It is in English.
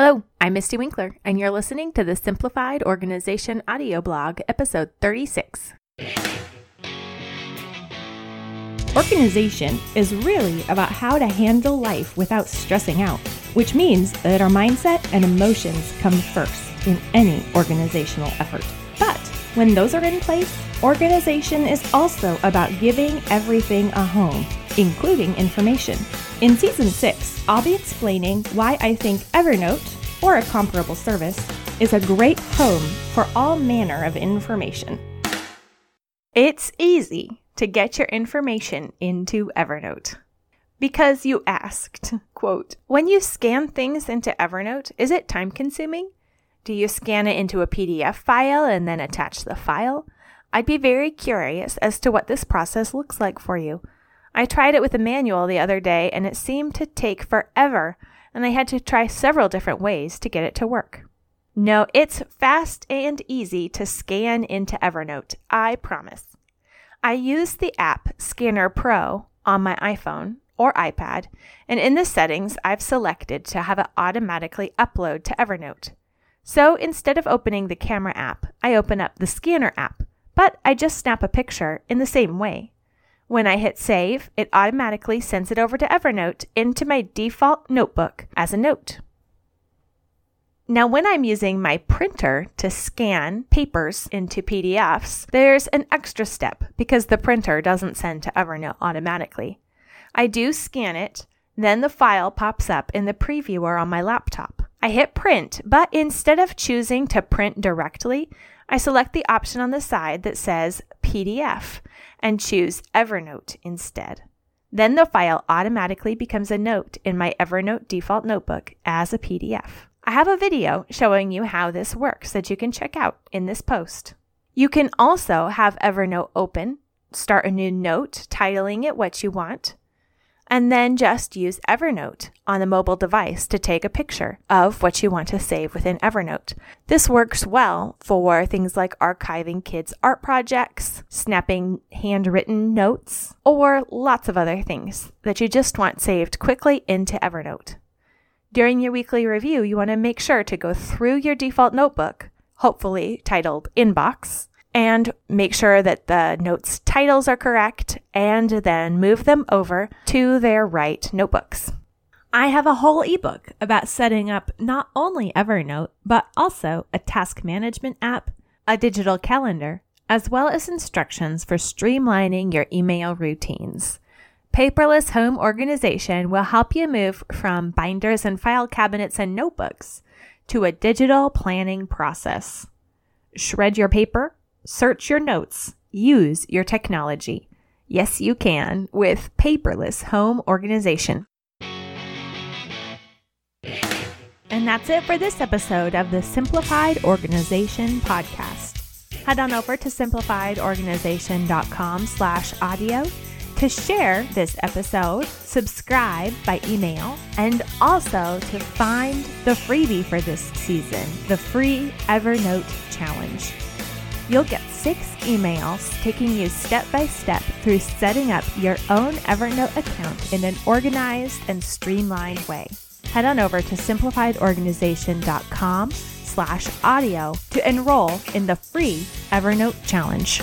Hello, I'm Misty Winkler, and you're listening to the Simplified Organization audio blog, episode 36. Organization is really about how to handle life without stressing out, which means that our mindset and emotions come first in any organizational effort. But when those are in place, organization is also about giving everything a home, including information. In season 6, I'll be explaining why I think Evernote, or a comparable service, is a great home for all manner of information. It's easy to get your information into Evernote. Because you asked, quote, when you scan things into Evernote, is it time consuming? Do you scan it into a PDF file and then attach the file? I'd be very curious as to what this process looks like for you. I tried it with a manual the other day and it seemed to take forever, and I had to try several different ways to get it to work. No, it's fast and easy to scan into Evernote, I promise. I use the app Scanner Pro on my iPhone or iPad, and in the settings, I've selected to have it automatically upload to Evernote. So instead of opening the camera app, I open up the scanner app, but I just snap a picture in the same way. When I hit save, it automatically sends it over to Evernote into my default notebook as a note. Now, when I'm using my printer to scan papers into PDFs, there's an extra step because the printer doesn't send to Evernote automatically. I do scan it, then the file pops up in the previewer on my laptop. I hit print, but instead of choosing to print directly, I select the option on the side that says PDF and choose Evernote instead. Then the file automatically becomes a note in my Evernote default notebook as a PDF. I have a video showing you how this works that you can check out in this post. You can also have Evernote open, start a new note titling it what you want, and then just use Evernote on the mobile device to take a picture of what you want to save within Evernote. This works well for things like archiving kids' art projects, snapping handwritten notes, or lots of other things that you just want saved quickly into Evernote. During your weekly review, you want to make sure to go through your default notebook, hopefully titled Inbox, and make sure that the notes titles are correct and then move them over to their right notebooks. I have a whole ebook about setting up not only Evernote, but also a task management app, a digital calendar, as well as instructions for streamlining your email routines. Paperless home organization will help you move from binders and file cabinets and notebooks to a digital planning process. Shred your paper, Search your notes. Use your technology. Yes, you can with paperless home organization. And that's it for this episode of the Simplified Organization Podcast. Head on over to simplifiedorganization.com slash audio to share this episode, subscribe by email, and also to find the freebie for this season, the free Evernote Challenge. You'll get six emails taking you step by step through setting up your own Evernote account in an organized and streamlined way. Head on over to simplifiedorganization.com slash audio to enroll in the free Evernote Challenge.